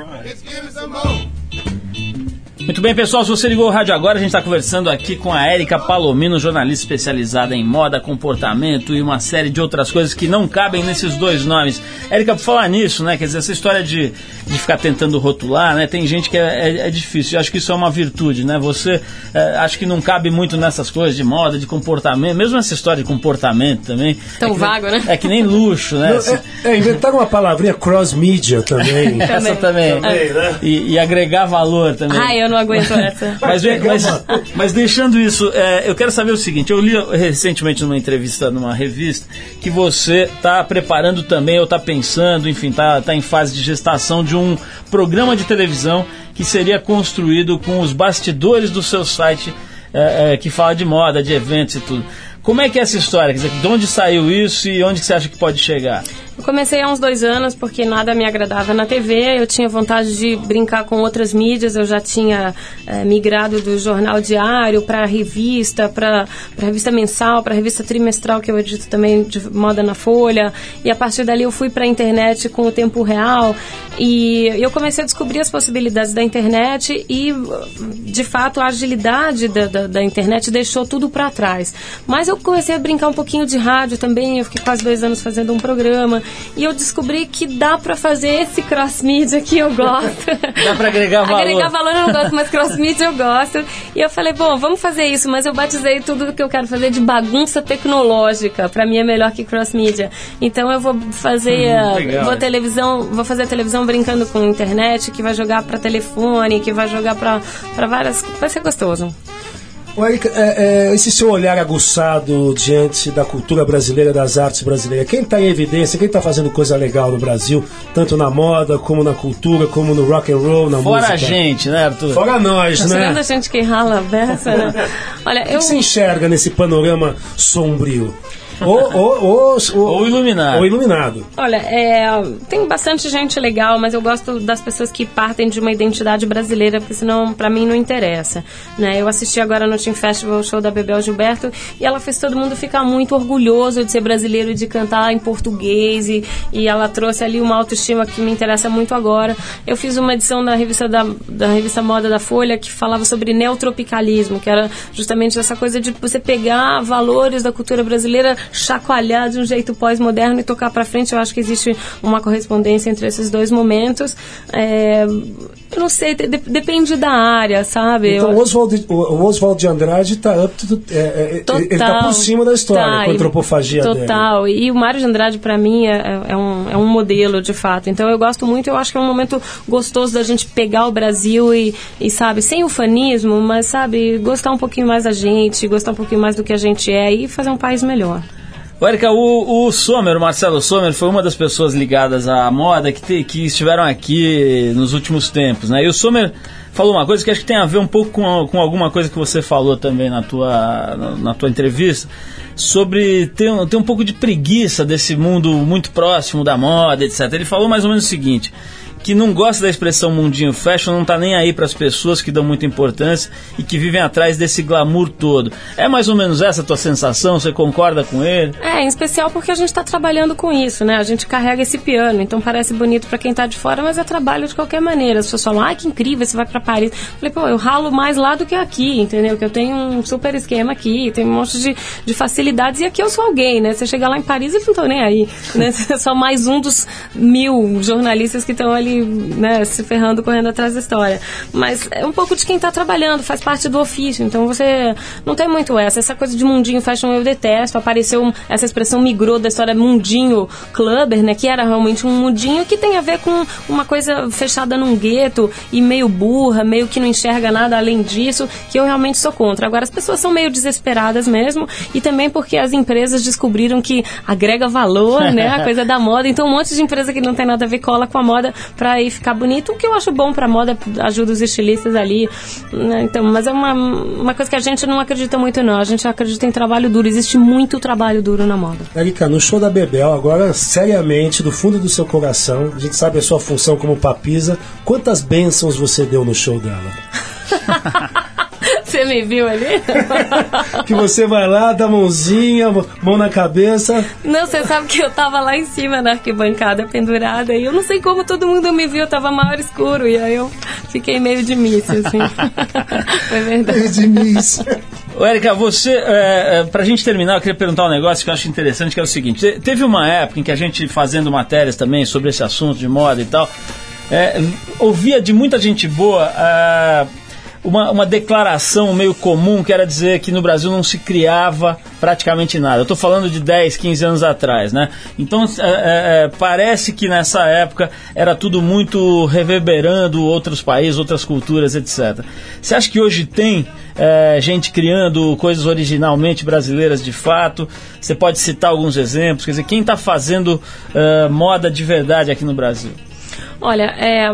Speaker 1: Of.
Speaker 5: Let's give it some more.
Speaker 1: Muito bem, pessoal, se você ligou o rádio agora, a gente está conversando aqui com a Érica Palomino, jornalista especializada em moda, comportamento e uma série de outras coisas que não cabem nesses dois nomes. Érica, por falar nisso, né, quer dizer, essa história de, de ficar tentando rotular, né, tem gente que é, é, é difícil, eu acho que isso é uma virtude, né, você é, acho que não cabe muito nessas coisas de moda, de comportamento, mesmo essa história de comportamento também.
Speaker 3: Tão
Speaker 1: é
Speaker 3: vago,
Speaker 1: nem,
Speaker 3: né?
Speaker 1: É que nem luxo, né?
Speaker 2: Não, é, é, inventaram uma palavrinha cross-media também.
Speaker 1: Essa também.
Speaker 2: Também, né?
Speaker 1: E, e agregar valor também.
Speaker 3: Ai, eu não aguento essa.
Speaker 1: Mas, mas, mas deixando isso, é, eu quero saber o seguinte: eu li recentemente numa entrevista numa revista que você está preparando também, ou está pensando, enfim, está tá em fase de gestação de um programa de televisão que seria construído com os bastidores do seu site é, é, que fala de moda, de eventos e tudo. Como é que é essa história? Quer dizer, de onde saiu isso e onde você acha que pode chegar?
Speaker 3: Eu comecei há uns dois anos porque nada me agradava na TV. Eu tinha vontade de brincar com outras mídias. Eu já tinha é, migrado do jornal diário para revista, para revista mensal, para revista trimestral que eu edito também de moda na Folha. E a partir dali eu fui para a internet com o tempo real e eu comecei a descobrir as possibilidades da internet e, de fato, a agilidade da, da, da internet deixou tudo para trás. Mas eu comecei a brincar um pouquinho de rádio também. Eu fiquei quase dois anos fazendo um programa e eu descobri que dá para fazer esse cross media que eu gosto.
Speaker 1: dá para agregar valor.
Speaker 3: agregar valor eu não gosto, mas cross media eu gosto. E eu falei, bom, vamos fazer isso, mas eu batizei tudo que eu quero fazer de bagunça tecnológica. Para mim é melhor que cross media. Então eu vou fazer
Speaker 1: Hum, legal,
Speaker 3: vou televisão, vou fazer a televisão brincando com internet, que vai jogar para telefone, que vai jogar para várias, vai ser gostoso.
Speaker 2: Ô, Érica, é, é, esse seu olhar aguçado diante da cultura brasileira, das artes brasileiras, quem está em evidência, quem está fazendo coisa legal no Brasil, tanto na moda, como na cultura, como no rock and roll, na
Speaker 1: Fora
Speaker 2: música?
Speaker 1: a gente, né, Arthur?
Speaker 2: Fora nós,
Speaker 3: Tá tirando
Speaker 2: né?
Speaker 3: a gente que rala a beça, né? Olha,
Speaker 2: O que
Speaker 3: eu
Speaker 2: você enxerga nesse panorama sombrio? Ou, ou, ou,
Speaker 1: Ou iluminado.
Speaker 2: Ou iluminado.
Speaker 3: Olha, é, tem bastante gente legal, mas eu gosto das pessoas que partem de uma identidade brasileira, porque senão pra mim não interessa. Né? Eu assisti agora no Team Festival o show da Bebel Gilberto e ela fez todo mundo ficar muito orgulhoso de ser brasileiro e de cantar em português e, e ela trouxe ali uma autoestima que me interessa muito agora. Eu fiz uma edição da revista da, da revista Moda da Folha que falava sobre neotropicalismo, que era justamente essa coisa de você pegar valores da cultura brasileira, chacoalhar de um jeito pós-moderno e tocar para frente. Eu acho que existe uma correspondência entre esses dois momentos. É, eu não sei, de- depende da área, sabe?
Speaker 2: Então
Speaker 3: Eu-
Speaker 2: o Oswald, o Oswald de Andrade está up to, é, é,
Speaker 3: Total.
Speaker 2: ele está por cima da história
Speaker 3: Tá,
Speaker 2: com a antropofagia dele.
Speaker 3: Total. E o Mário de Andrade, para mim, é, é um, é um modelo, de fato. Então eu gosto muito, eu acho que é um momento gostoso da gente pegar o Brasil e, e sabe, sem ufanismo, mas, sabe, gostar um pouquinho mais da gente, gostar um pouquinho mais do que a gente é e fazer um país melhor.
Speaker 1: Ô, Érica, o, o Sommer, o Marcelo Sommer, foi uma das pessoas ligadas à moda que, te- que estiveram aqui nos últimos tempos, né? E o Sommer falou uma coisa que acho que tem a ver um pouco com, com alguma coisa que você falou também na tua, na, na tua entrevista, sobre ter, ter um pouco de preguiça desse mundo muito próximo da moda, etc. Ele falou mais ou menos o seguinte, que não gosta da expressão mundinho fashion, não tá nem aí para as pessoas que dão muita importância e que vivem atrás desse glamour todo. É mais ou menos essa a tua sensação? Você concorda com ele?
Speaker 3: É, em especial porque a gente está trabalhando com isso, né? A gente carrega esse piano, então parece bonito para quem tá de fora, mas é trabalho de qualquer maneira. As pessoas falam, ai, que incrível, você vai para Paris. Eu falei, pô, eu ralo mais lá do que aqui, entendeu? Que eu tenho um super esquema aqui, tenho um monte de, de facilidades, e aqui eu sou alguém, né? Você chega lá em Paris e não tô nem aí, né? Você é só mais um dos mil jornalistas que estão ali, né, se ferrando, correndo atrás da história. Mas é um pouco de quem tá trabalhando, faz parte do ofício, então você não tem muito essa. Essa coisa de mundinho fashion eu detesto, apareceu essa expressão migrou da história mundinho clubber, né, que era realmente um mundinho que tem a ver com uma coisa fechada num gueto e meio burra, meio que não enxerga nada além disso, que eu realmente sou contra. Agora as pessoas são meio desesperadas mesmo e também porque as empresas descobriram que agrega valor, né, a coisa da moda. Então um monte de empresa que não tem nada a ver cola com a moda pra aí ficar bonito, o que eu acho bom pra moda, ajuda os estilistas ali, né, então, mas é uma, uma coisa que a gente não acredita muito não, a gente acredita em trabalho duro, existe muito trabalho duro na moda.
Speaker 2: Erika, no show da Bebel, agora, seriamente, do fundo do seu coração, a gente sabe a sua função como papisa, quantas bênçãos você deu no show dela?
Speaker 3: Você me viu ali?
Speaker 2: que você vai lá, dá mãozinha, mão na cabeça.
Speaker 3: Não, você sabe que eu tava lá em cima na arquibancada pendurada e eu não sei como todo mundo me viu, tava maior escuro e aí eu fiquei meio de miss, assim. Foi verdade.
Speaker 2: Meio de miss.
Speaker 1: Ô, Érica, você, é, é, pra gente terminar, eu queria perguntar um negócio que eu acho interessante, que é o seguinte, te- teve uma época em que a gente, fazendo matérias também sobre esse assunto de moda e tal, é, ouvia de muita gente boa ah, uma, uma declaração meio comum que era dizer que no Brasil não se criava praticamente nada. Eu estou falando de 10, 15 anos atrás, né? Então é, é, é, parece que nessa época era tudo muito reverberando outros países, outras culturas, etc. Você acha que hoje tem é, gente criando coisas originalmente brasileiras de fato? Você pode citar alguns exemplos? Quer dizer, quem está fazendo é, moda de verdade aqui no Brasil?
Speaker 3: Olha, é,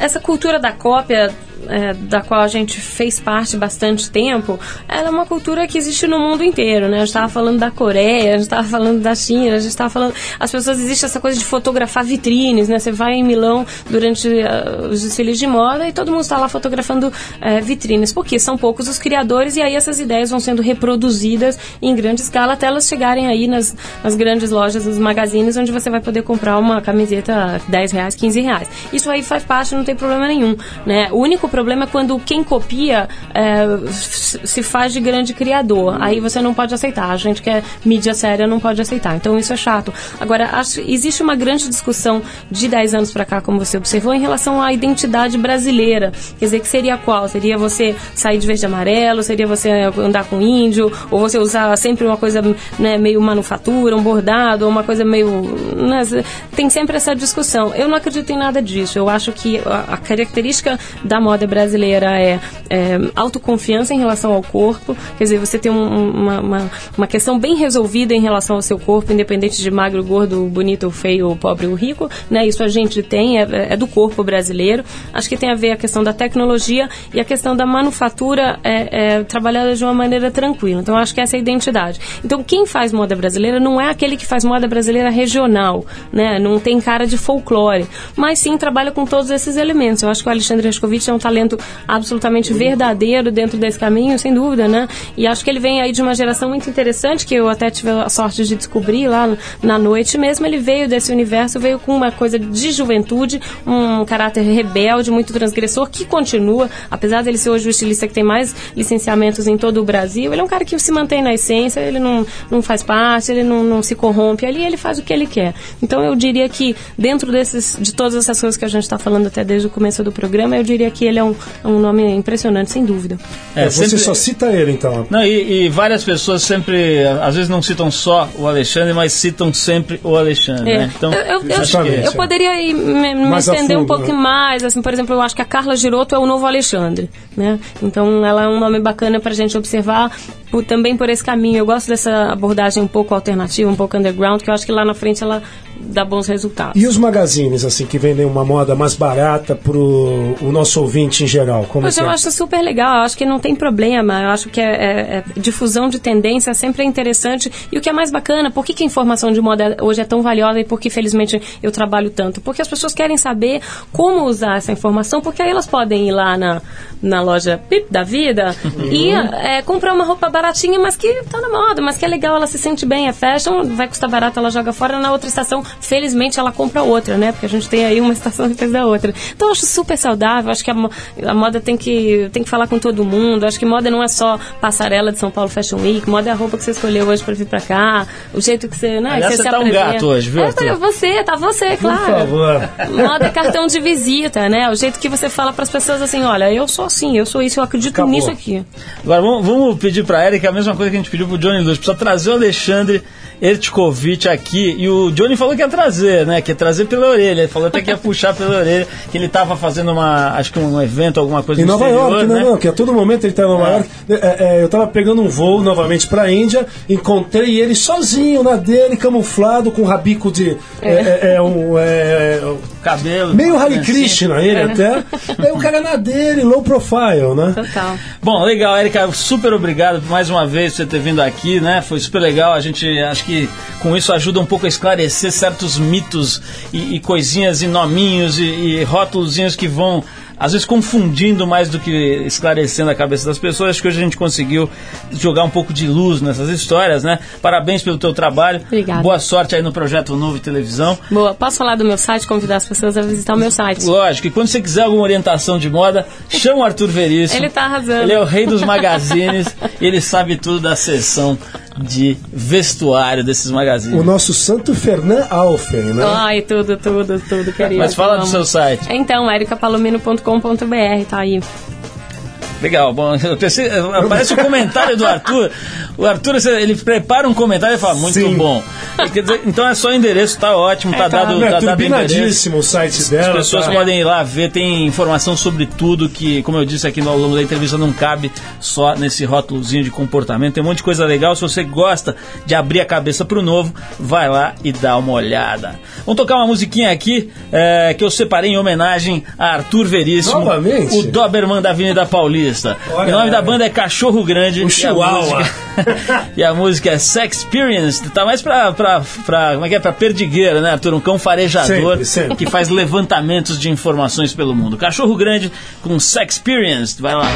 Speaker 3: essa cultura da cópia, é, da qual a gente fez parte bastante tempo, ela é uma cultura que existe no mundo inteiro, né? A gente estava falando da Coreia, a gente estava falando da China, a gente estava falando... As pessoas, existe essa coisa de fotografar vitrines, né? Você vai em Milão durante uh, os desfiles de moda e todo mundo está lá fotografando uh, vitrines, porque são poucos os criadores e aí essas ideias vão sendo reproduzidas em grande escala até elas chegarem aí nas, nas grandes lojas, nos magazines, onde você vai poder comprar uma camiseta a 10 reais, 15 reais. Isso aí faz parte, não tem problema nenhum, né? O único problema é quando quem copia é, se faz de grande criador. Aí você não pode aceitar. A gente que é mídia séria não pode aceitar. Então isso é chato. Agora, acho, existe uma grande discussão de 10 anos para cá, como você observou, em relação à identidade brasileira. Quer dizer, que seria qual? Seria você sair de verde e amarelo? Seria você andar com índio? Ou você usar sempre uma coisa né, meio manufatura, um bordado, uma coisa meio. Né, tem sempre essa discussão. Eu não acredito em nada disso. Eu acho que a, característica da moda brasileira é, é, autoconfiança em relação ao corpo, quer dizer, você tem um, uma, uma, uma, questão bem resolvida em relação ao seu corpo, independente de magro, gordo, bonito, feio, pobre ou rico, né? Isso a gente tem, é, é, do corpo brasileiro. Acho que tem a ver a questão da tecnologia e a questão da manufatura é, é trabalhada de uma maneira tranquila. Então, acho que essa é a identidade. Então, quem faz moda brasileira não é aquele que faz moda brasileira regional, né? Não tem cara de folclore, mas sim trabalha com todos esses elementos. Eu acho que o Alexandre Rascovitch é um talento absolutamente verdadeiro dentro desse caminho, sem dúvida, né? E acho que ele vem aí de uma geração muito interessante, que eu até tive a sorte de descobrir lá na noite mesmo. Ele veio desse universo, veio com uma coisa de juventude, um caráter rebelde, muito transgressor, que continua, apesar dele ser hoje o estilista que tem mais licenciamentos em todo o Brasil, ele é um cara que se mantém na essência, ele não, não faz parte, ele não, não se corrompe ali, ele faz o que ele quer. Então eu diria que dentro desses, de todas essas coisas que a gente está falando até desde o começo do programa, eu diria que ele é um, um nome impressionante, sem dúvida.
Speaker 2: É, você sempre... só cita ele, então.
Speaker 1: Não, e, e, várias pessoas sempre, às vezes não citam só o Alexandre, mas citam sempre o Alexandre,
Speaker 3: é.
Speaker 1: né?
Speaker 3: Então, eu, eu, eu, eu poderia ir, me, me estender fundo, um pouco né? mais, assim, por exemplo, eu acho que a Carla Giroto é o novo Alexandre, né? Então ela é um nome bacana para a gente observar por, também por esse caminho. Eu gosto dessa abordagem um pouco alternativa, um pouco underground, que eu acho que lá na frente ela dá bons resultados.
Speaker 2: E os magazines, assim, que vendem uma moda mais barata pro o nosso ouvinte em geral? Como
Speaker 3: Pois
Speaker 2: é?
Speaker 3: eu acho super legal, eu acho que não tem problema, eu acho que é, é, é, difusão de tendência sempre é interessante. E o que é mais bacana, por que, que a informação de moda hoje é tão valiosa e por que, felizmente, eu trabalho tanto? Porque as pessoas querem saber como usar essa informação, porque aí elas podem ir lá na, na loja da vida uhum. e é, comprar uma roupa baratinha, mas que tá na moda, mas que é legal, ela se sente bem, é fashion, vai custar barato, ela joga fora, na outra estação, felizmente, ela compra outra, né? Porque a gente tem aí uma estação depois da outra. Então, eu acho super saudável, acho que a, a moda tem que, tem que falar com todo mundo, acho que moda não é só passarela de São Paulo Fashion Week, moda é a roupa que você escolheu hoje para vir para cá, o jeito que você, né?
Speaker 1: Aliás,
Speaker 3: você,
Speaker 1: você tá um gato hoje, viu?
Speaker 3: É, tá você, tá você, claro.
Speaker 2: Por favor.
Speaker 3: Moda é cartão de visita, né? O jeito que você fala para as pessoas assim, olha, eu sou assim, eu sou isso, eu acredito
Speaker 2: Acabou.
Speaker 3: nisso aqui.
Speaker 1: Agora, vamos, vamos pedir para a Erika a mesma coisa que a gente pediu pro Johnny Luz, precisa trazer o Alexandre Ertkovic aqui. E o Johnny falou que ia trazer, né? Que ia trazer pela orelha. Ele falou até que ia puxar pela orelha, que ele estava fazendo uma, acho que um evento, alguma coisa
Speaker 2: Em
Speaker 1: no
Speaker 2: Nova
Speaker 1: exterior,
Speaker 2: York,
Speaker 1: né?
Speaker 2: não, não, que a todo momento ele está em Nova
Speaker 1: É.
Speaker 2: York. É, é, eu estava pegando um voo novamente para a Índia, encontrei ele sozinho na dele, camuflado, com rabico de. É, é, é, um, é,
Speaker 1: Cabelo.
Speaker 2: meio Hare
Speaker 1: né,
Speaker 2: Krishna, ele até. Aí o cara na dele, low profile, né?
Speaker 3: Total.
Speaker 1: Bom, legal, Erika, super obrigado mais uma vez por você ter vindo aqui, né? Foi super legal. A gente acho que com isso ajuda um pouco a esclarecer certos mitos e, e coisinhas e nominhos e, e rótulozinhos que vão às vezes confundindo mais do que esclarecendo a cabeça das pessoas. Acho que hoje a gente conseguiu jogar um pouco de luz nessas histórias, né? Parabéns pelo teu trabalho.
Speaker 3: Obrigada.
Speaker 1: Boa sorte aí no projeto Novo e Televisão.
Speaker 3: Boa, posso falar do meu site, convidar as pessoas a visitar o meu site?
Speaker 1: Lógico, e quando você quiser alguma orientação de moda, chama o Arthur Veríssimo.
Speaker 3: Ele tá arrasando.
Speaker 1: Ele é o rei dos magazines e ele sabe tudo da seção de vestuário desses magazines.
Speaker 2: O nosso Santo Fernan Alfen, né?
Speaker 3: Ai, tudo, tudo, tudo, querido.
Speaker 1: Mas fala do seu site.
Speaker 3: Então, ericapalomino.com.br, tá aí.
Speaker 1: Legal, bom, eu pensei, aparece o comentário do Arthur. O Arthur, ele prepara um comentário e fala, muito
Speaker 2: Sim.
Speaker 1: bom. Quer dizer, então é só o endereço, tá ótimo, tá,
Speaker 3: É, tá.
Speaker 1: dado,
Speaker 2: É,
Speaker 1: tá dado o endereço.
Speaker 2: o site
Speaker 1: As
Speaker 2: dela.
Speaker 1: pessoas
Speaker 2: tá?
Speaker 1: podem ir lá ver, tem informação sobre tudo que, como eu disse aqui no ao longo da entrevista, não cabe só nesse rótulozinho de comportamento. Tem um monte de coisa legal. Se você gosta de abrir a cabeça pro novo, vai lá e dá uma olhada. Vamos tocar uma musiquinha aqui é, que eu separei em homenagem a Arthur Veríssimo,
Speaker 2: Novamente?
Speaker 1: o Doberman da Avenida Paulista.
Speaker 2: Olha,
Speaker 1: o nome da
Speaker 2: olha.
Speaker 1: banda é Cachorro Grande.
Speaker 2: O
Speaker 1: e a
Speaker 2: Chihuahua.
Speaker 1: música- e a música é Sex Experience, tá mais pra, pra, pra, como é que é, pra perdigueira, né, Arthur? Um cão farejador
Speaker 2: Sempre, sempre.
Speaker 1: que faz levantamentos de informações pelo mundo. Cachorro Grande com Sex Experience, vai lá.